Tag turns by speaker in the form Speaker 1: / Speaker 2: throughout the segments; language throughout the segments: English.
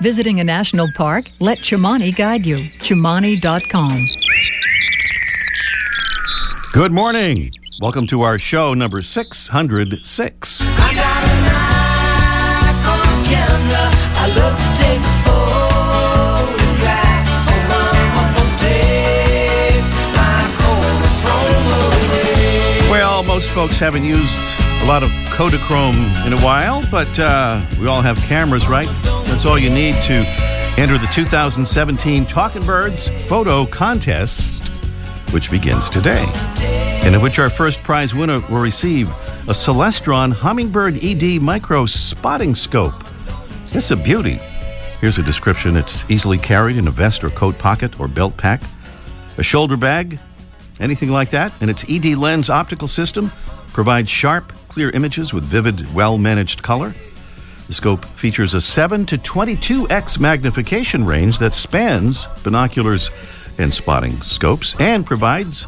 Speaker 1: Visiting a national park? Let Chimani guide you. Chimani.com.
Speaker 2: Good morning. Welcome to our show number 606.
Speaker 3: I got a Nikon camera. I love to take photographs. So mama won't take my Kodachrome away.
Speaker 2: Well, most folks haven't used a lot of Kodachrome in a while, but uh, we all have cameras, right? That's all you need to enter the 2017 Talking Birds Photo Contest, which begins today, and in which our first prize winner will receive a Celestron Hummingbird ED Micro Spotting Scope. It's a beauty. Here's a description. It's easily carried in a vest or coat pocket or belt pack, a shoulder bag, anything like that. And its ED lens optical system provides sharp, clear images with vivid, well managed color. The scope features a 7 to 22x magnification range that spans binoculars and spotting scopes and provides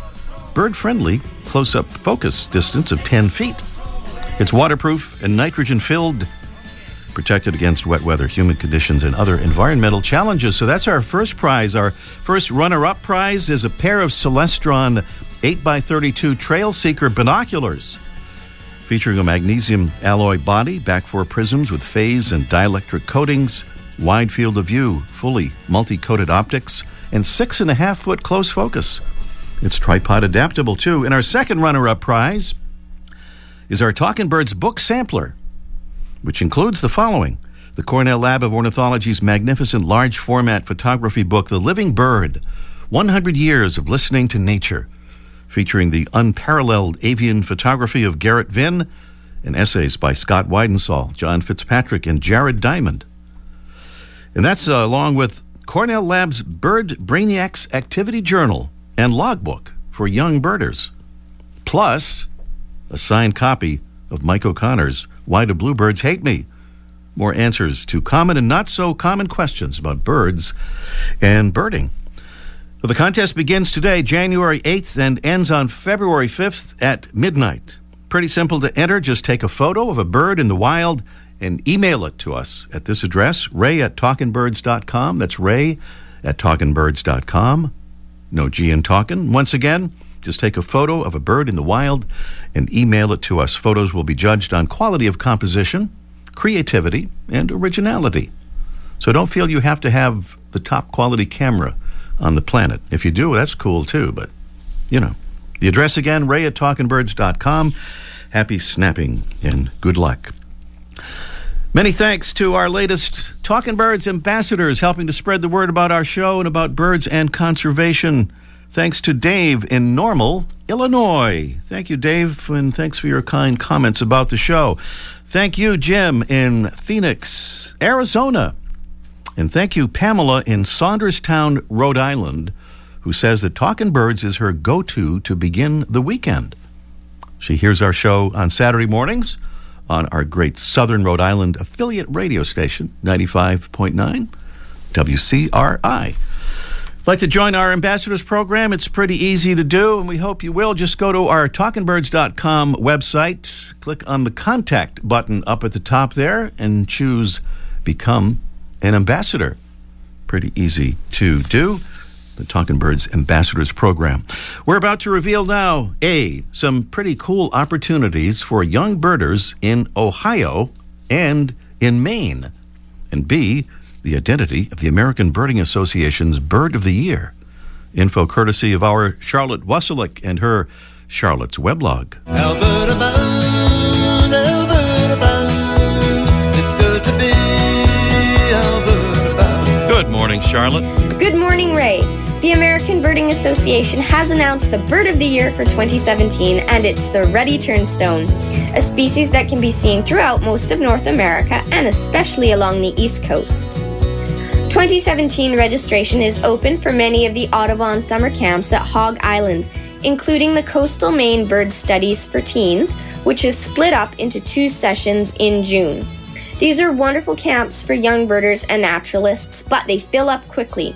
Speaker 2: bird friendly close up focus distance of 10 feet. It's waterproof and nitrogen filled, protected against wet weather, humid conditions, and other environmental challenges. So that's our first prize. Our first runner up prize is a pair of Celestron 8x32 Trail Seeker binoculars featuring a magnesium alloy body, BaK-4 prisms with phase and dielectric coatings, wide field of view, fully multi coated optics, and six and a half foot close focus. It's tripod adaptable too. And our second runner up prize is our Talking Birds book sampler, which includes the following the Cornell Lab of Ornithology's magnificent large format photography book, The Living Bird 100 Years of Listening to Nature featuring the unparalleled avian photography of Gerrit Vyn and essays by Scott Weidensaul, John Fitzpatrick, and Jared Diamond. And that's uh, along with Cornell Lab's Bird Brainiacs Activity Journal and Logbook for young birders, plus a signed copy of Mike O'Connor's Why Do Bluebirds Hate Me? More answers to common and not so common questions about birds and birding. Well, the contest begins today, January 8th, and ends on February 5th at midnight. Pretty simple to enter. Just take a photo of a bird in the wild and email it to us at this address, ray at talkingbirds.com. That's ray at talkingbirds.com. No G in talking. Once again, just take a photo of a bird in the wild and email it to us. Photos will be judged on quality of composition, creativity, and originality. So don't feel you have to have the top quality camera on the planet. If you do, that's cool too, but you know. The address again, ray at talkingbirds.com. Happy snapping and good luck. Many thanks to our latest Talking Birds ambassadors helping to spread the word about our show and about birds and conservation. Thanks to Dave in Normal, Illinois. Thank you, Dave, and thanks for your kind comments about the show. Thank you, Jim in Phoenix, Arizona. And thank you, Pamela in Saunderstown, Rhode Island, who says that Talking Birds is her go to to begin the weekend. She hears our show on Saturday mornings on our great Southern Rhode Island affiliate radio station, 95.9 WCRI. Like to join our ambassadors program? It's pretty easy to do, and we hope you will. Just go to our talkingbirds.com website, click on the contact button up at the top there, and choose Become an Ambassador. Pretty easy to do. The Talking Birds Ambassadors Program. We're about to reveal now A, some pretty cool opportunities for young birders in Ohio and in Maine, and B, the identity of the American Birding Association's Bird of the Year. Info courtesy of our Charlotte Wasylik and her Charlotte's Weblog.
Speaker 3: Alberta
Speaker 2: morning, Charlotte.
Speaker 4: Good morning, Ray. The American Birding Association has announced the Bird of the Year for 2017, and it's the ruddy turnstone, a species that can be seen throughout most of North America and especially along the East Coast. 2017 registration is open for many of the Audubon summer camps at Hog Island, including the Coastal Maine Bird Studies for Teens, which is split up into two sessions in June. These are wonderful camps for young birders and naturalists, but they fill up quickly.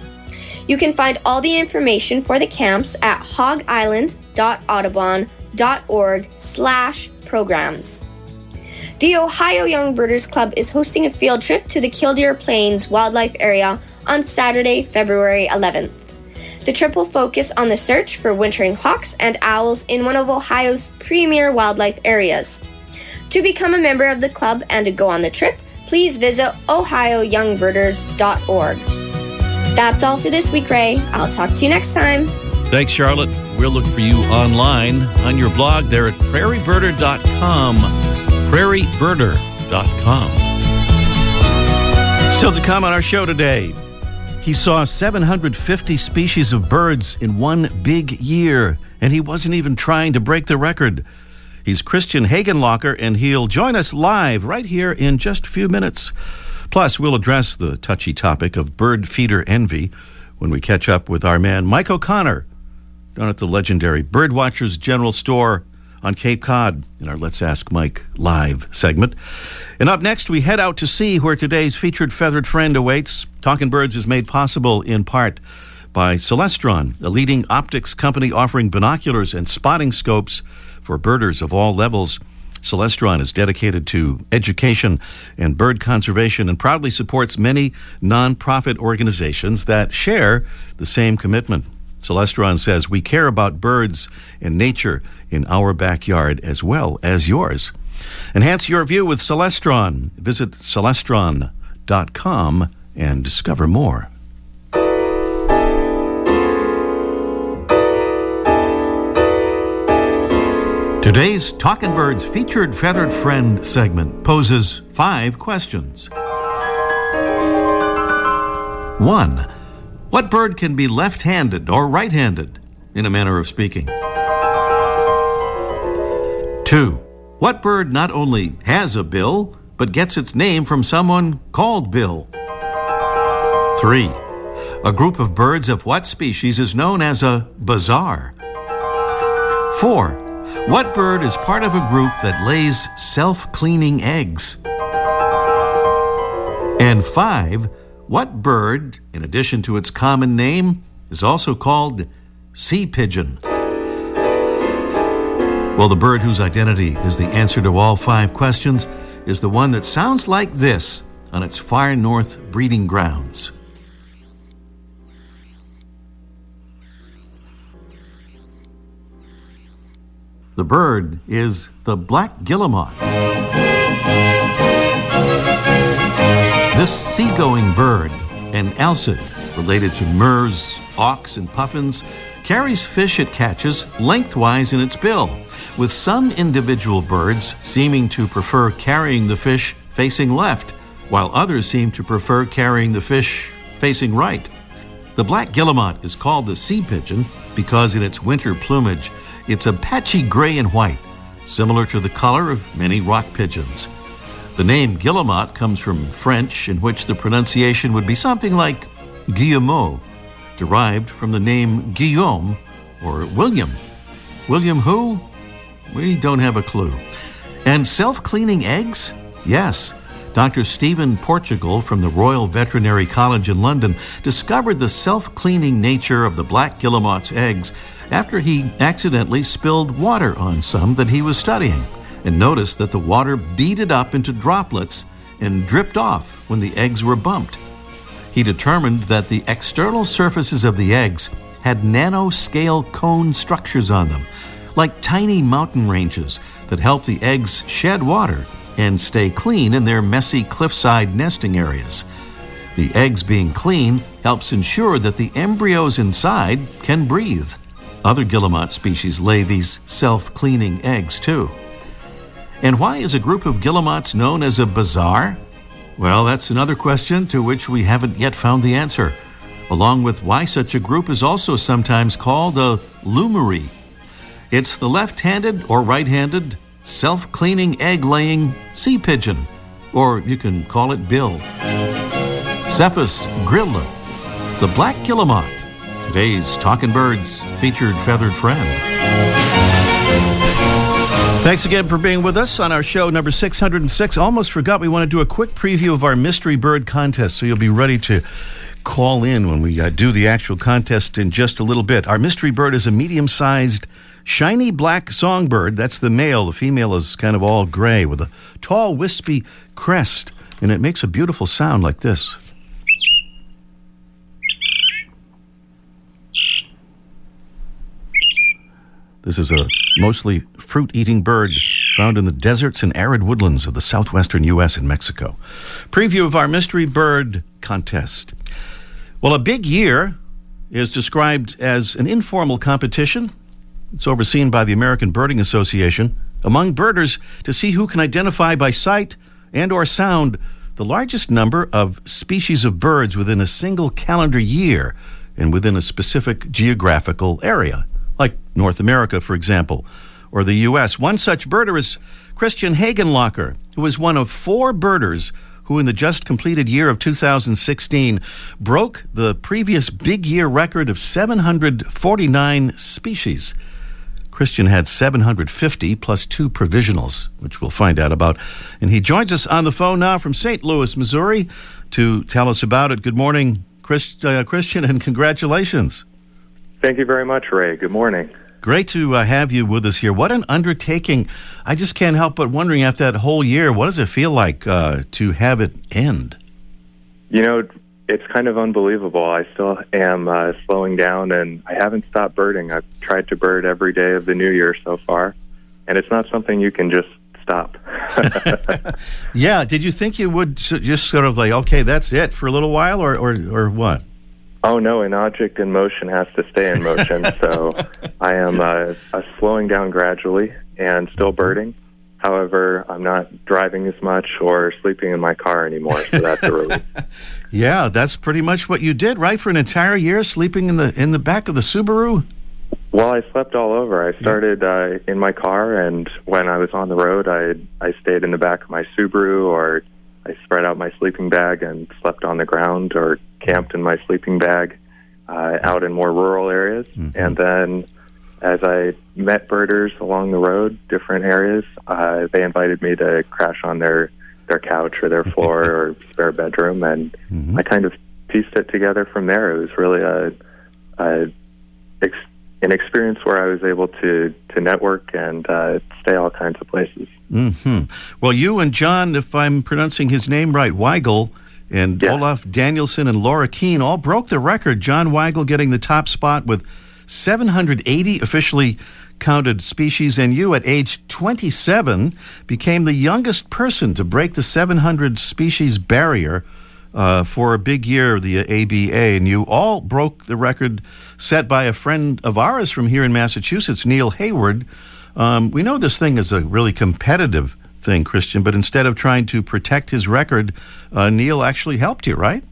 Speaker 4: You can find all the information for the camps at hogisland.audubon.org slash programs. The Ohio Young Birders Club is hosting a field trip to the Killdeer Plains Wildlife Area on Saturday, February 11th. The trip will focus on the search for wintering hawks and owls in one of Ohio's premier wildlife areas. To become a member of the club and to go on the trip, please visit ohioyoungbirders.org. That's all for this week, Ray. I'll talk to you next time.
Speaker 2: Thanks, Charlotte. We'll look for you online on your blog there at prairiebirder.com. Prairiebirder.com. Still to come on our show today. He saw 750 species of birds in one big year, and he wasn't even trying to break the record. He's Christian Hagenlocher, and he'll join us live right here in just a few minutes. Plus, we'll address the touchy topic of bird feeder envy when we catch up with our man Mike O'Connor down at the legendary Birdwatchers General Store on Cape Cod in our Let's Ask Mike live segment. And up next, we head out to sea where today's featured feathered friend awaits. Talking Birds is made possible in part by Celestron, a leading optics company offering binoculars and spotting scopes for birders of all levels. Celestron is dedicated to education and bird conservation and proudly supports many nonprofit organizations that share the same commitment. Celestron says we care about birds and nature in our backyard as well as yours. Enhance your view with Celestron. Visit celestron.com and discover more. Today's Talking Birds featured feathered friend segment poses five questions. One, what bird can be left handed or right handed, in a manner of speaking? Two, what bird not only has a bill, but gets its name from someone called Bill? Three, a group of birds of what species is known as a bazaar? Four, what bird is part of a group that lays self cleaning eggs? And five, what bird, in addition to its common name, is also called sea pigeon? Well, the bird whose identity is the answer to all five questions is the one that sounds like this on its far north breeding grounds. The bird is the black guillemot. This seagoing bird, an alcid related to murres, auks, and puffins, carries fish it catches lengthwise in its bill, with some individual birds seeming to prefer carrying the fish facing left, while others seem to prefer carrying the fish facing right. The black guillemot is called the sea pigeon because in its winter plumage, it's a patchy gray and white, similar to the color of many rock pigeons. The name guillemot comes from French, in which the pronunciation would be something like guillemot, derived from the name Guillaume or William. William who? We don't have a clue. And self cleaning eggs? Yes. Dr. Stephen Portugal from the Royal Veterinary College in London discovered the self cleaning nature of the black guillemot's eggs after he accidentally spilled water on some that he was studying and noticed that the water beaded up into droplets and dripped off when the eggs were bumped. He determined that the external surfaces of the eggs had nanoscale cone structures on them, like tiny mountain ranges that help the eggs shed water and stay clean in their messy cliffside nesting areas. The eggs being clean helps ensure that the embryos inside can breathe. Other guillemot species lay these self cleaning eggs too. And why is a group of guillemots known as a bazaar? Well, that's another question to which we haven't yet found the answer, along with why such a group is also sometimes called a loomery. It's the left handed or right handed, self cleaning egg laying sea pigeon, or you can call it Bill. Cepphus grylle, the black guillemot, today's Talking Birds featured feathered friend. Thanks again for being with us on our show number 606. Almost forgot we want to do a quick preview of our mystery bird contest, so you'll be ready to call in when we uh, do the actual contest in just a little bit. Our mystery bird is a medium sized, shiny black songbird. That's the male. The female is kind of all gray with a tall, wispy crest, and it makes a beautiful sound like this. This is a mostly fruit eating bird found in the deserts and arid woodlands of the southwestern U.S. and Mexico. Preview of our mystery bird contest. Well, a big year is described as an informal competition. It's overseen by the American Birding Association among birders to see who can identify by sight and or sound the largest number of species of birds within a single calendar year and within a specific geographical area, like North America, for example, or the U.S. One such birder is Christian Hagenlocher, who is one of four birders who in the just completed year of 2016 broke the previous big year record of 749 species. Christian had 750 plus two provisionals, which we'll find out about. And he joins us on the phone now from St. Louis, Missouri, to tell us about it. Good morning, Chris, uh, Christian, and congratulations.
Speaker 5: Thank you very much, Ray. Good morning.
Speaker 2: Great to uh, have you with us here. What an undertaking. I just can't help but wondering after that whole year, what does it feel like uh, to have it end?
Speaker 5: You know, it's kind of unbelievable. I still am uh, slowing down, and I haven't stopped birding. I've tried to bird every day of the new year so far, and it's not something you can just stop.
Speaker 2: yeah. Did you think you would just sort of like, okay, that's it for a little while, or, or, or what?
Speaker 5: Oh no, an object in motion has to stay in motion. so I am uh, uh, slowing down gradually and still birding. However, I'm not driving as much or sleeping in my car anymore, so that's a relief.
Speaker 2: yeah, that's pretty much what you did, right? For an entire year, sleeping in the in the back of the Subaru.
Speaker 5: Well, I slept all over. I started uh, in my car, and when I was on the road, I I stayed in the back of my Subaru, or I spread out my sleeping bag and slept on the ground, or camped in my sleeping bag uh, out in more rural areas. Mm-hmm. And then as I met birders along the road, different areas, uh, they invited me to crash on their, their couch or their floor or spare bedroom. And mm-hmm. I kind of pieced it together from there. It was really a, a ex- an experience where I was able to to network and uh, stay all kinds of places.
Speaker 2: Mm-hmm. Well, you and John, if I'm pronouncing his name right, Weigel, and yeah. Olaf Danielson and Laura Keene all broke the record. John Weigel getting the top spot with 780 officially counted species, and you at age 27 became the youngest person to break the 700 species barrier uh, for a big year, the ABA. And you all broke the record set by a friend of ours from here in Massachusetts, Neil Hayward. Um, we know this thing is a really competitive thing, Christian, but instead of trying to protect his record, uh, Neil actually helped you, right?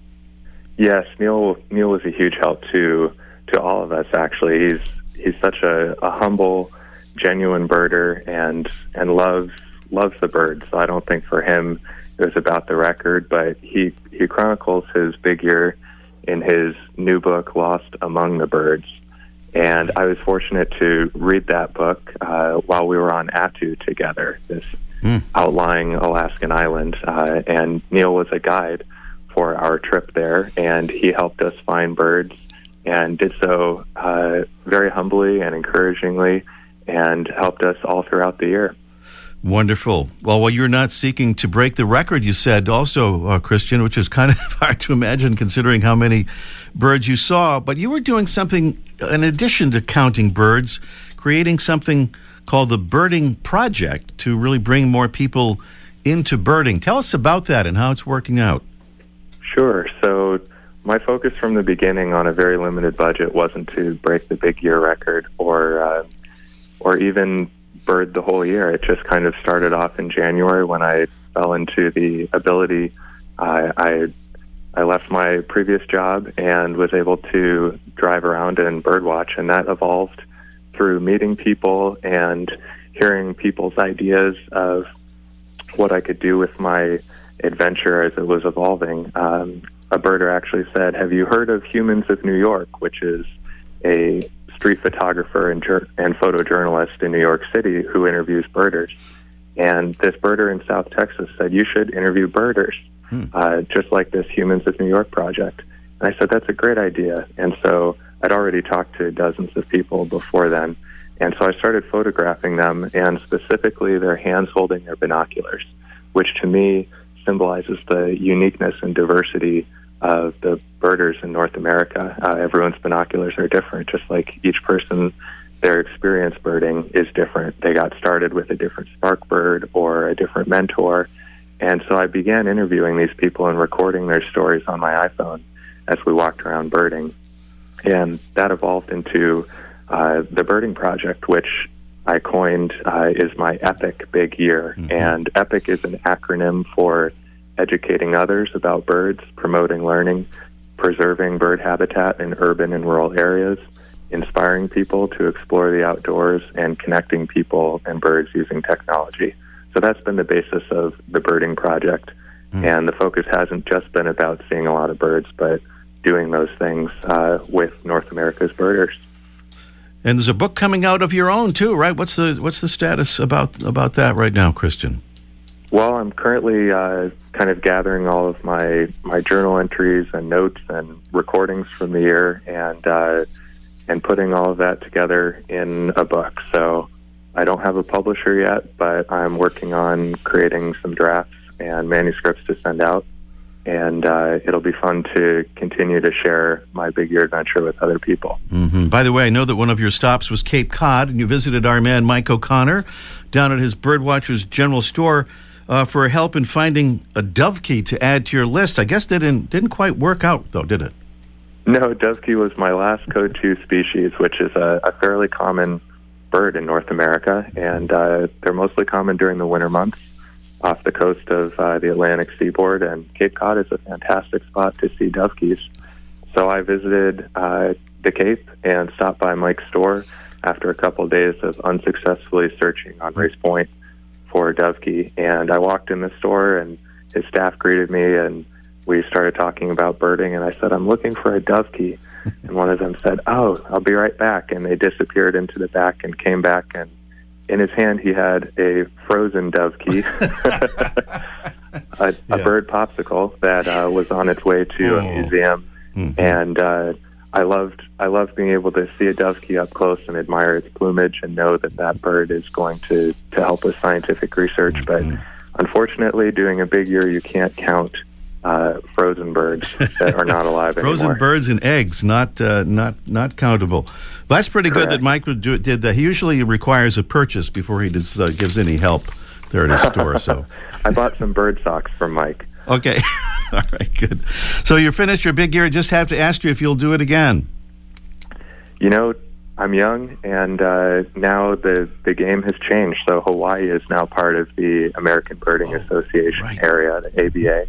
Speaker 5: Yes, Neil. Neil was a huge help to to all of us. Actually, he's he's such a, a humble, genuine birder, and and loves loves the birds. So I don't think for him it was about the record, but he he chronicles his big year in his new book, Lost Among the Birds. And I was fortunate to read that book uh, while we were on Attu together, this mm. outlying Alaskan island. Uh, and Neil was a guide for our trip there, and he helped us find birds and did so uh, very humbly and encouragingly and helped us all throughout the year.
Speaker 2: Wonderful. Well, while you're not seeking to break the record, you said also, uh, Christian, which is kind of hard to imagine considering how many birds you saw, but you were doing something in addition to counting birds, creating something called the Birding Project to really bring more people into birding. Tell us about that and how it's working out.
Speaker 5: Sure. So, my focus from the beginning on a very limited budget wasn't to break the big year record or uh, or even bird the whole year. It just kind of started off in January when I fell into the ability. I, I I left my previous job and was able to drive around and birdwatch, and that evolved through meeting people and hearing people's ideas of what I could do with my adventure as it was evolving. Um, a birder actually said, "Have you heard of Humans of New York?" which is a street photographer and, jur- and photojournalist in New York City who interviews birders. And this birder in South Texas said, You should interview birders, uh, just like this Humans of New York project. And I said, That's a great idea. And so I'd already talked to dozens of people before then. And so I started photographing them, and specifically their hands holding their binoculars, which to me symbolizes the uniqueness and diversity of the birders in North America. Uh, everyone's binoculars are different, just like each person, their experience birding is different. They got started with a different spark bird or a different mentor. And so I began interviewing these people and recording their stories on my iPhone as we walked around birding. And that evolved into uh, the Birding Project, which I coined uh, is my EPIC big year. And EPIC is an acronym for educating others about birds, promoting learning, preserving bird habitat in urban and rural areas, inspiring people to explore the outdoors, and connecting people and birds using technology. So that's been the basis of the Birding Project. And the focus hasn't just been about seeing a lot of birds, but doing those things uh, with North America's birders.
Speaker 2: And there's a book coming out of your own too, right? What's the what's the status about about that right now, Christian?
Speaker 5: Well, I'm currently uh, kind of gathering all of my my journal entries and notes and recordings from the year, and uh, and putting all of that together in a book. So I don't have a publisher yet, but I'm working on creating some drafts and manuscripts to send out, and uh, it'll be fun to continue to share my big year adventure with other people.
Speaker 2: hmm By the way, I know that one of your stops was Cape Cod, and you visited our man Mike O'Connor down at his Birdwatchers General Store uh, for help in finding a dovekie to add to your list. I guess that didn't didn't quite work out though, did it?
Speaker 5: No, dovekie was my last code 2 species, which is a, a fairly common bird in North America, and uh, they're mostly common during the winter months off the coast of uh, the Atlantic seaboard, and Cape Cod is a fantastic spot to see dovekies. So I visited uh, the Cape and stopped by Mike's store after a couple of days of unsuccessfully searching on Race Point for a dovekie, and I walked in the store and his staff greeted me and we started talking about birding and I said, I'm looking for a dovekie. and one of them said, Oh, I'll be right back. And they disappeared into the back and came back. And in his hand, he had a frozen dovekie, a, a bird popsicle that uh, was on its way to
Speaker 2: Oh.
Speaker 5: a museum. And uh, I loved I loved being able to see a dovekie up close and admire its plumage and know that that bird is going to, to help with scientific research. But unfortunately, doing a big year, you can't count uh, frozen birds that are not alive
Speaker 2: Frozen
Speaker 5: anymore.
Speaker 2: birds and eggs, not uh, not not countable. Well, that's pretty good that Mike would do, did that. He usually requires a purchase before he does, uh, gives any help there at his store. So,
Speaker 5: I bought some bird socks from Mike.
Speaker 2: Okay, all right, good. So you're finished your big year. I just have to ask you if you'll do it again.
Speaker 5: You know, I'm young, and uh, now the the game has changed. So Hawaii is now part of the American Birding Association
Speaker 2: Oh, right.
Speaker 5: area, the ABA,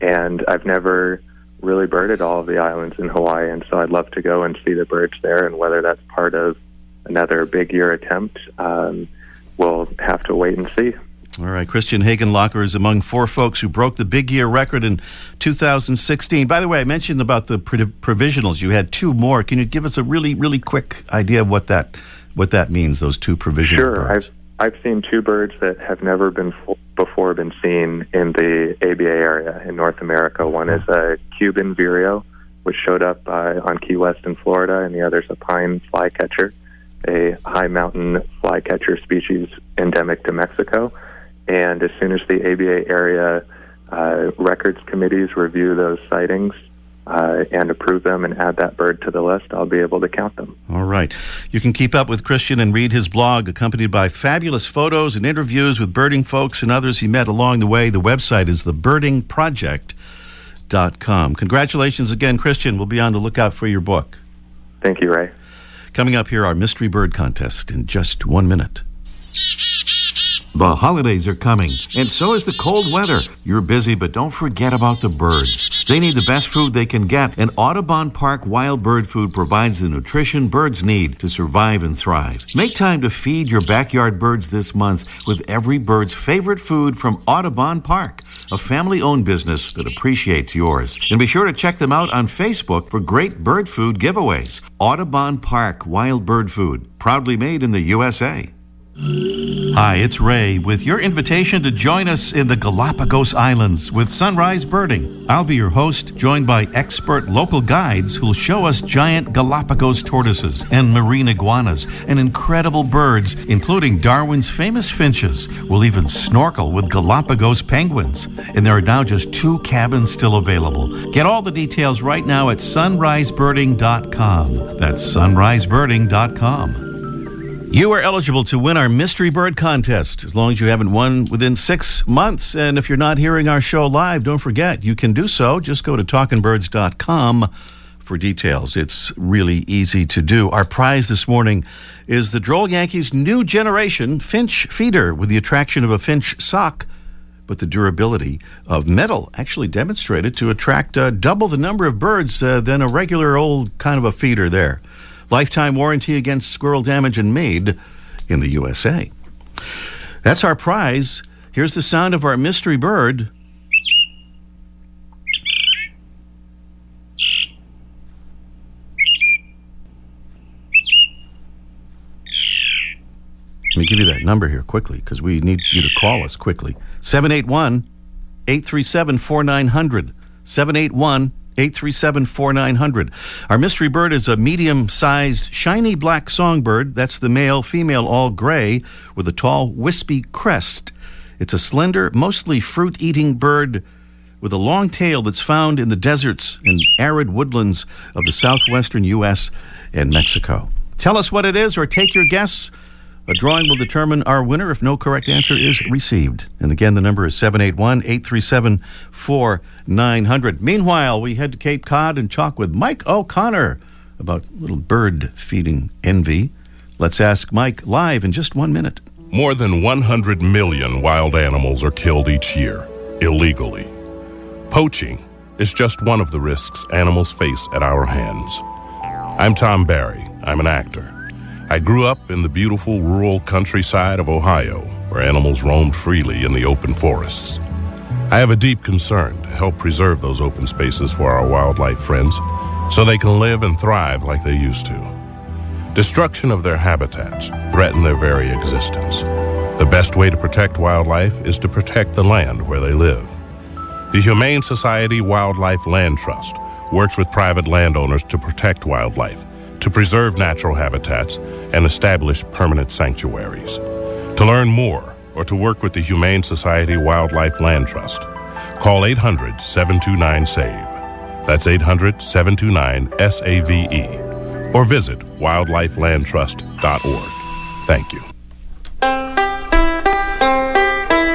Speaker 5: and I've never really birded all of the islands in Hawaii, and so I'd love to go and see the birds there. And whether that's part of another big year attempt, um, we'll have to wait and see.
Speaker 2: All right, Christian Hagenlocher is among four folks who broke the big year record in 2016. By the way, I mentioned about the provisionals. You had two more. Can you give us a really, really quick idea of what that what that means? Those two provisional
Speaker 5: Sure,
Speaker 2: birds.
Speaker 5: I've I've seen two birds that have never been before been seen in the ABA area in North America. One is a Cuban vireo, which showed up uh, on Key West in Florida, and the other is a pine flycatcher, a high mountain flycatcher species endemic to Mexico. And as soon as the ABA area uh, records committees review those sightings uh, and approve them and add that bird to the list, I'll be able to count them.
Speaker 2: All right. You can keep up with Christian and read his blog, accompanied by fabulous photos and interviews with birding folks and others he met along the way. The website is thebirdingproject.com. Congratulations again, Christian. We'll be on the lookout for your book.
Speaker 5: Thank you, Ray.
Speaker 2: Coming up here, our mystery bird contest in just one minute. The holidays are coming, and so is the cold weather. You're busy, but don't forget about the birds. They need the best food they can get, and Audubon Park Wild Bird Food provides the nutrition birds need to survive and thrive. Make time to feed your backyard birds this month with every bird's favorite food from Audubon Park, a family owned business that appreciates yours. And be sure to check them out on Facebook for great bird food giveaways. Audubon Park Wild Bird Food, proudly made in the USA. Hi, it's Ray with your invitation to join us in the Galapagos Islands with sunrise birding. I'll be your host, joined by expert local guides who'll show us giant Galapagos tortoises and marine iguanas and incredible birds, including Darwin's famous finches. We'll even snorkel with Galapagos penguins. And there are now just two cabins still available. Get all the details right now at sunrisebirding.com. That's sunrisebirding.com. You are eligible to win our Mystery Bird contest as long as you haven't won within six months. And if you're not hearing our show live, don't forget you can do so. Just go to talkingbirds.com for details. It's really easy to do. Our prize this morning is the Droll Yankees new generation Finch feeder with the attraction of a Finch sock. But the durability of metal actually demonstrated to attract uh, double the number of birds uh, than a regular old kind of a feeder there. Lifetime warranty against squirrel damage and made in the USA. That's our prize. Here's the sound of our mystery bird. Let me give you that number here quickly because we need you to call us quickly. 781 837 4900. 781 837 4900. Our mystery bird is a medium sized, shiny black songbird. That's the male, female, all gray, with a tall, wispy crest. It's a slender, mostly fruit eating bird with a long tail that's found in the deserts and arid woodlands of the southwestern U.S. and Mexico. Tell us what it is or take your guess. A drawing will determine our winner if no correct answer is received. And again, the number is 781 837 4900. Meanwhile, we head to Cape Cod and talk with Mike O'Connor about little bird feeding envy. Let's ask Mike live in just one minute.
Speaker 6: More than 100 million wild animals are killed each year, illegally. Poaching is just one of the risks animals face at our hands. I'm Tom Barry. I'm an actor. I grew up in the beautiful rural countryside of Ohio, where animals roamed freely in the open forests. I have a deep concern to help preserve those open spaces for our wildlife friends so they can live and thrive like they used to. Destruction of their habitats threaten their very existence. The best way to protect wildlife is to protect the land where they live. The Humane Society Wildlife Land Trust works with private landowners to protect wildlife, to preserve natural habitats, and establish permanent sanctuaries. To learn more or to work with the Humane Society Wildlife Land Trust, call 800 729 SAVE. That's 800 729 SAVE. Or visit wildlifelandtrust.org. Thank you.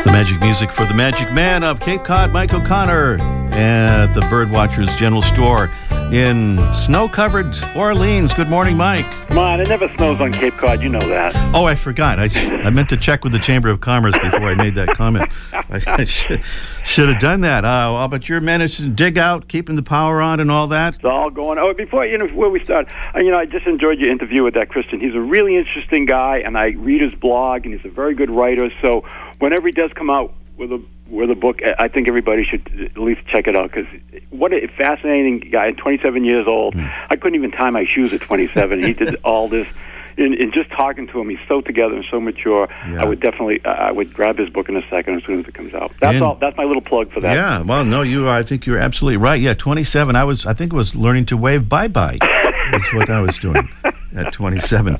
Speaker 2: The magic music for the magic man of Cape Cod, Mike O'Connor, at the Birdwatchers General Store in snow covered Orleans. Good morning, Mike.
Speaker 7: Come on, it never snows on Cape Cod. You know that.
Speaker 2: Oh, I forgot. I, I meant to check with the Chamber of Commerce before I made that comment. I, should, should have done that. Uh, but you're managing to dig out, keeping the power on, and all that.
Speaker 7: It's all going. Oh, before you know where we start, uh, you know, I just enjoyed your interview with that Christian. He's a really interesting guy, and I read his blog, and he's a very good writer. So whenever he does come out with a with the book, I think everybody should at least check it out because what a fascinating guy. 27 years old. Hmm. I couldn't even tie my shoes at 27. he did all this. In, in just talking to him, he's so together and so mature.
Speaker 2: Yeah.
Speaker 7: I would definitely, I would grab his book in a second as soon as it comes out. That's
Speaker 2: And-
Speaker 7: all. That's my little plug for that.
Speaker 2: Yeah, well, no, you. I think you're absolutely right. Yeah, 27. I was. I think it was learning to wave bye bye. That's what I was doing at 27.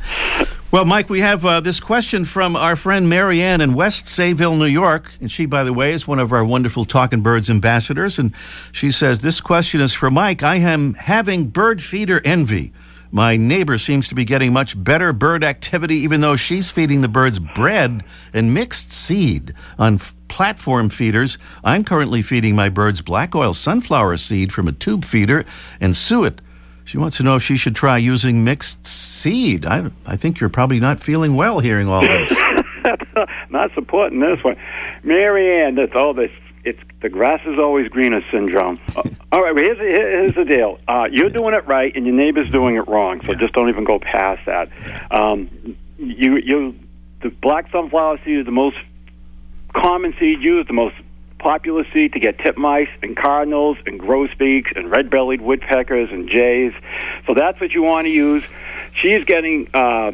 Speaker 2: Well, Mike, we have uh, this question from our friend Marianne in West Sayville, New York, and she, by the way, is one of our wonderful Talking Birds ambassadors. And she says this question is for Mike. I am having bird feeder envy. My neighbor seems to be getting much better bird activity, even though she's feeding the birds bread and mixed seed on f- platform feeders. I'm currently feeding my birds black oil sunflower seed from a tube feeder and suet. She wants to know if she should try using mixed seed. I, I think you're probably not feeling well hearing all this.
Speaker 7: not supporting this one. Marianne, that's all this. It's the grass is always greener syndrome. Uh, all right, well, here's, the- here's the deal. Uh, you're doing it right, and your neighbor's doing it wrong. So just don't even go past that. Um, you, you, the black sunflower seed is the most common seed used, the most popular seed to get titmice and cardinals and grosbeaks and red-bellied woodpeckers and jays. So that's what you want to use. She's getting. Uh,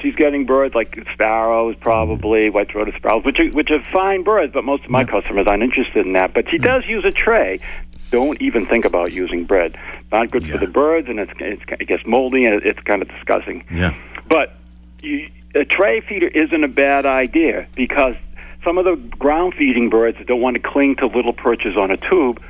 Speaker 7: she's getting birds like sparrows, probably white-throated sparrows, which are, which are fine birds. But most of my customers aren't interested in that. But she does use a tray. Don't even think about using bread. Not good
Speaker 2: Yeah.
Speaker 7: for the birds, and it's, it's it gets moldy and it's kind of disgusting.
Speaker 2: Yeah.
Speaker 7: But you, a tray feeder isn't a bad idea because some of the ground feeding birds that don't want to cling to little perches on a tube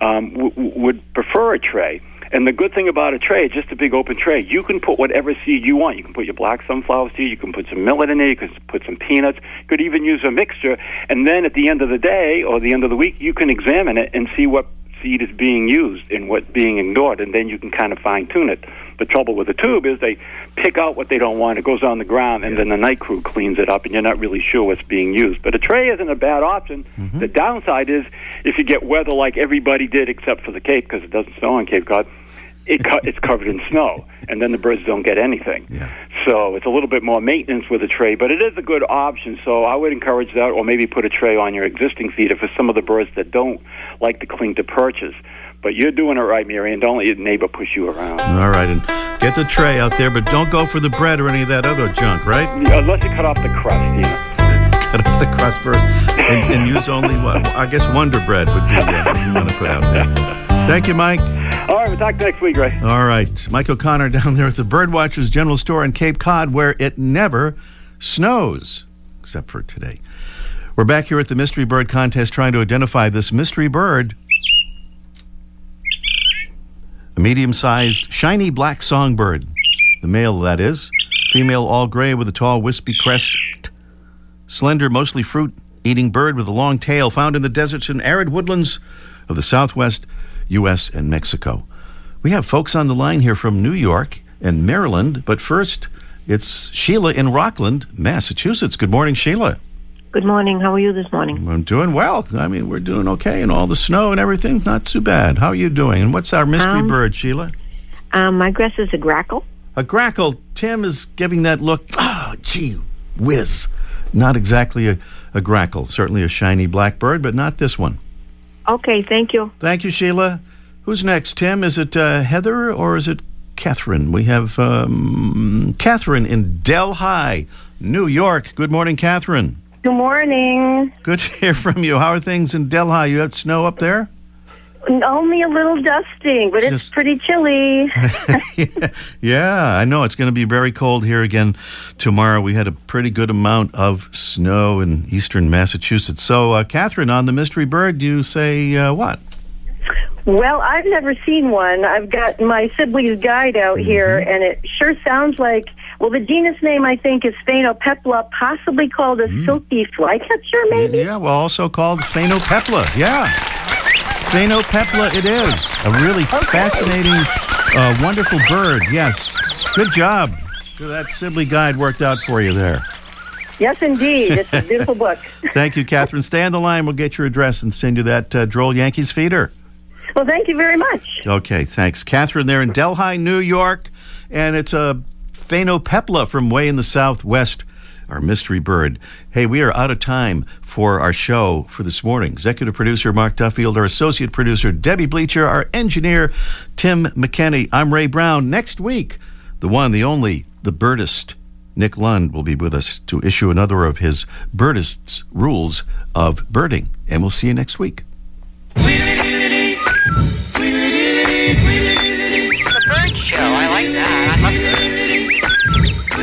Speaker 7: um, w- would prefer a tray. And the good thing about a tray, just a big open tray, you can put whatever seed you want. You can put your black sunflower seed, you can put some millet in there, you can put some peanuts, you could even use a mixture. And then at the end of the day or the end of the week, you can examine it and see what seed is being used and what's being ignored, and then you can kind of fine tune it. The trouble with the tube is they pick out what they don't want. It goes on the ground, and then the night crew cleans it up, and you're not really sure what's being used. But a tray isn't a bad option. Mm-hmm. The downside is if you get weather like everybody did, except for the Cape, because it doesn't snow on Cape Cod. It co- it's covered in snow, and then the birds don't get anything.
Speaker 2: Yeah.
Speaker 7: So it's a little bit more maintenance with a tray, but it is a good option. So I would encourage that, or maybe put a tray on your existing feeder for some of the birds that don't like to cling to perches. But you're doing it right, Mary, and don't let your neighbor push you around.
Speaker 2: All right, and get the tray out there, but don't go for the bread or any of that other junk, right?
Speaker 7: Unless you cut off the crust, you know.
Speaker 2: Cut off the crust first and, and use only what I guess Wonder Bread would be what you want to put out there. Thank you, Mike.
Speaker 7: All right, we'll talk next week, Ray.
Speaker 2: All right, Mike O'Connor down there at the Birdwatchers General Store in Cape Cod, where it never snows, except for today. We're back here at the Mystery Bird Contest trying to identify this mystery bird. A medium sized, shiny black songbird. The male, that is. Female, all gray with a tall, wispy crest. Slender, mostly fruit eating bird with a long tail found in the deserts and arid woodlands of the southwest U.S. and Mexico. We have folks on the line here from New York and Maryland, but first, it's Sheila in Rockland, Massachusetts. Good morning, Sheila.
Speaker 8: Good morning. How are you this morning?
Speaker 2: I'm doing well. I mean, we're doing okay, and all the snow and everything, not too bad. How are you doing? And what's our mystery
Speaker 8: Um,
Speaker 2: bird, Sheila?
Speaker 8: Um, my guess is a grackle.
Speaker 2: A grackle. Tim is giving that look. Oh, gee whiz. Not exactly a, a grackle. Certainly a shiny black bird, but not this one.
Speaker 8: Okay, thank you.
Speaker 2: Thank you, Sheila. Who's next, Tim? Is it uh, Heather or is it Catherine? We have um, Catherine in Delhi, New York. Good morning, Catherine.
Speaker 9: Good morning.
Speaker 2: Good to hear from you. How are things in Delhi? You have snow up there?
Speaker 9: Only a little dusting, but it's pretty chilly.
Speaker 2: yeah, I know. It's going to be very cold here again tomorrow. We had a pretty good amount of snow in eastern Massachusetts. So, uh, Catherine, on the mystery bird, you say uh, what?
Speaker 9: well, I've never seen one. I've got my Sibley's guide out here, and it sure sounds like. Well, the genus name I think is Phainopepla, possibly called a silky flycatcher, maybe.
Speaker 2: Yeah, well, also called phainopepla. Yeah. Phainopepla it is. A really fascinating, uh, wonderful bird. Yes. Good job. That Sibley guide worked out for you there.
Speaker 9: Yes, indeed. It's a beautiful book.
Speaker 2: Thank you, Catherine. Stay on the line. We'll get your address and send you that uh, droll Yankees feeder.
Speaker 9: Well, thank you very much.
Speaker 2: Okay, thanks. Catherine there in Delhi, New York. And it's a Phainopepla from way in the southwest, our mystery bird. Hey, we are out of time for our show for this morning. Executive producer Mark Duffield, our associate producer Debbie Bleacher, our engineer Tim McKenney. I'm Ray Brown. Next week, the one, the only, the birdist. Nick Lund will be with us to issue another of his birdist's rules of birding. And we'll see you next week.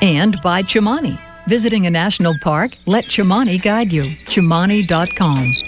Speaker 1: And by Chimani, Visiting a national park? Let Chimani guide you. Chimani.com.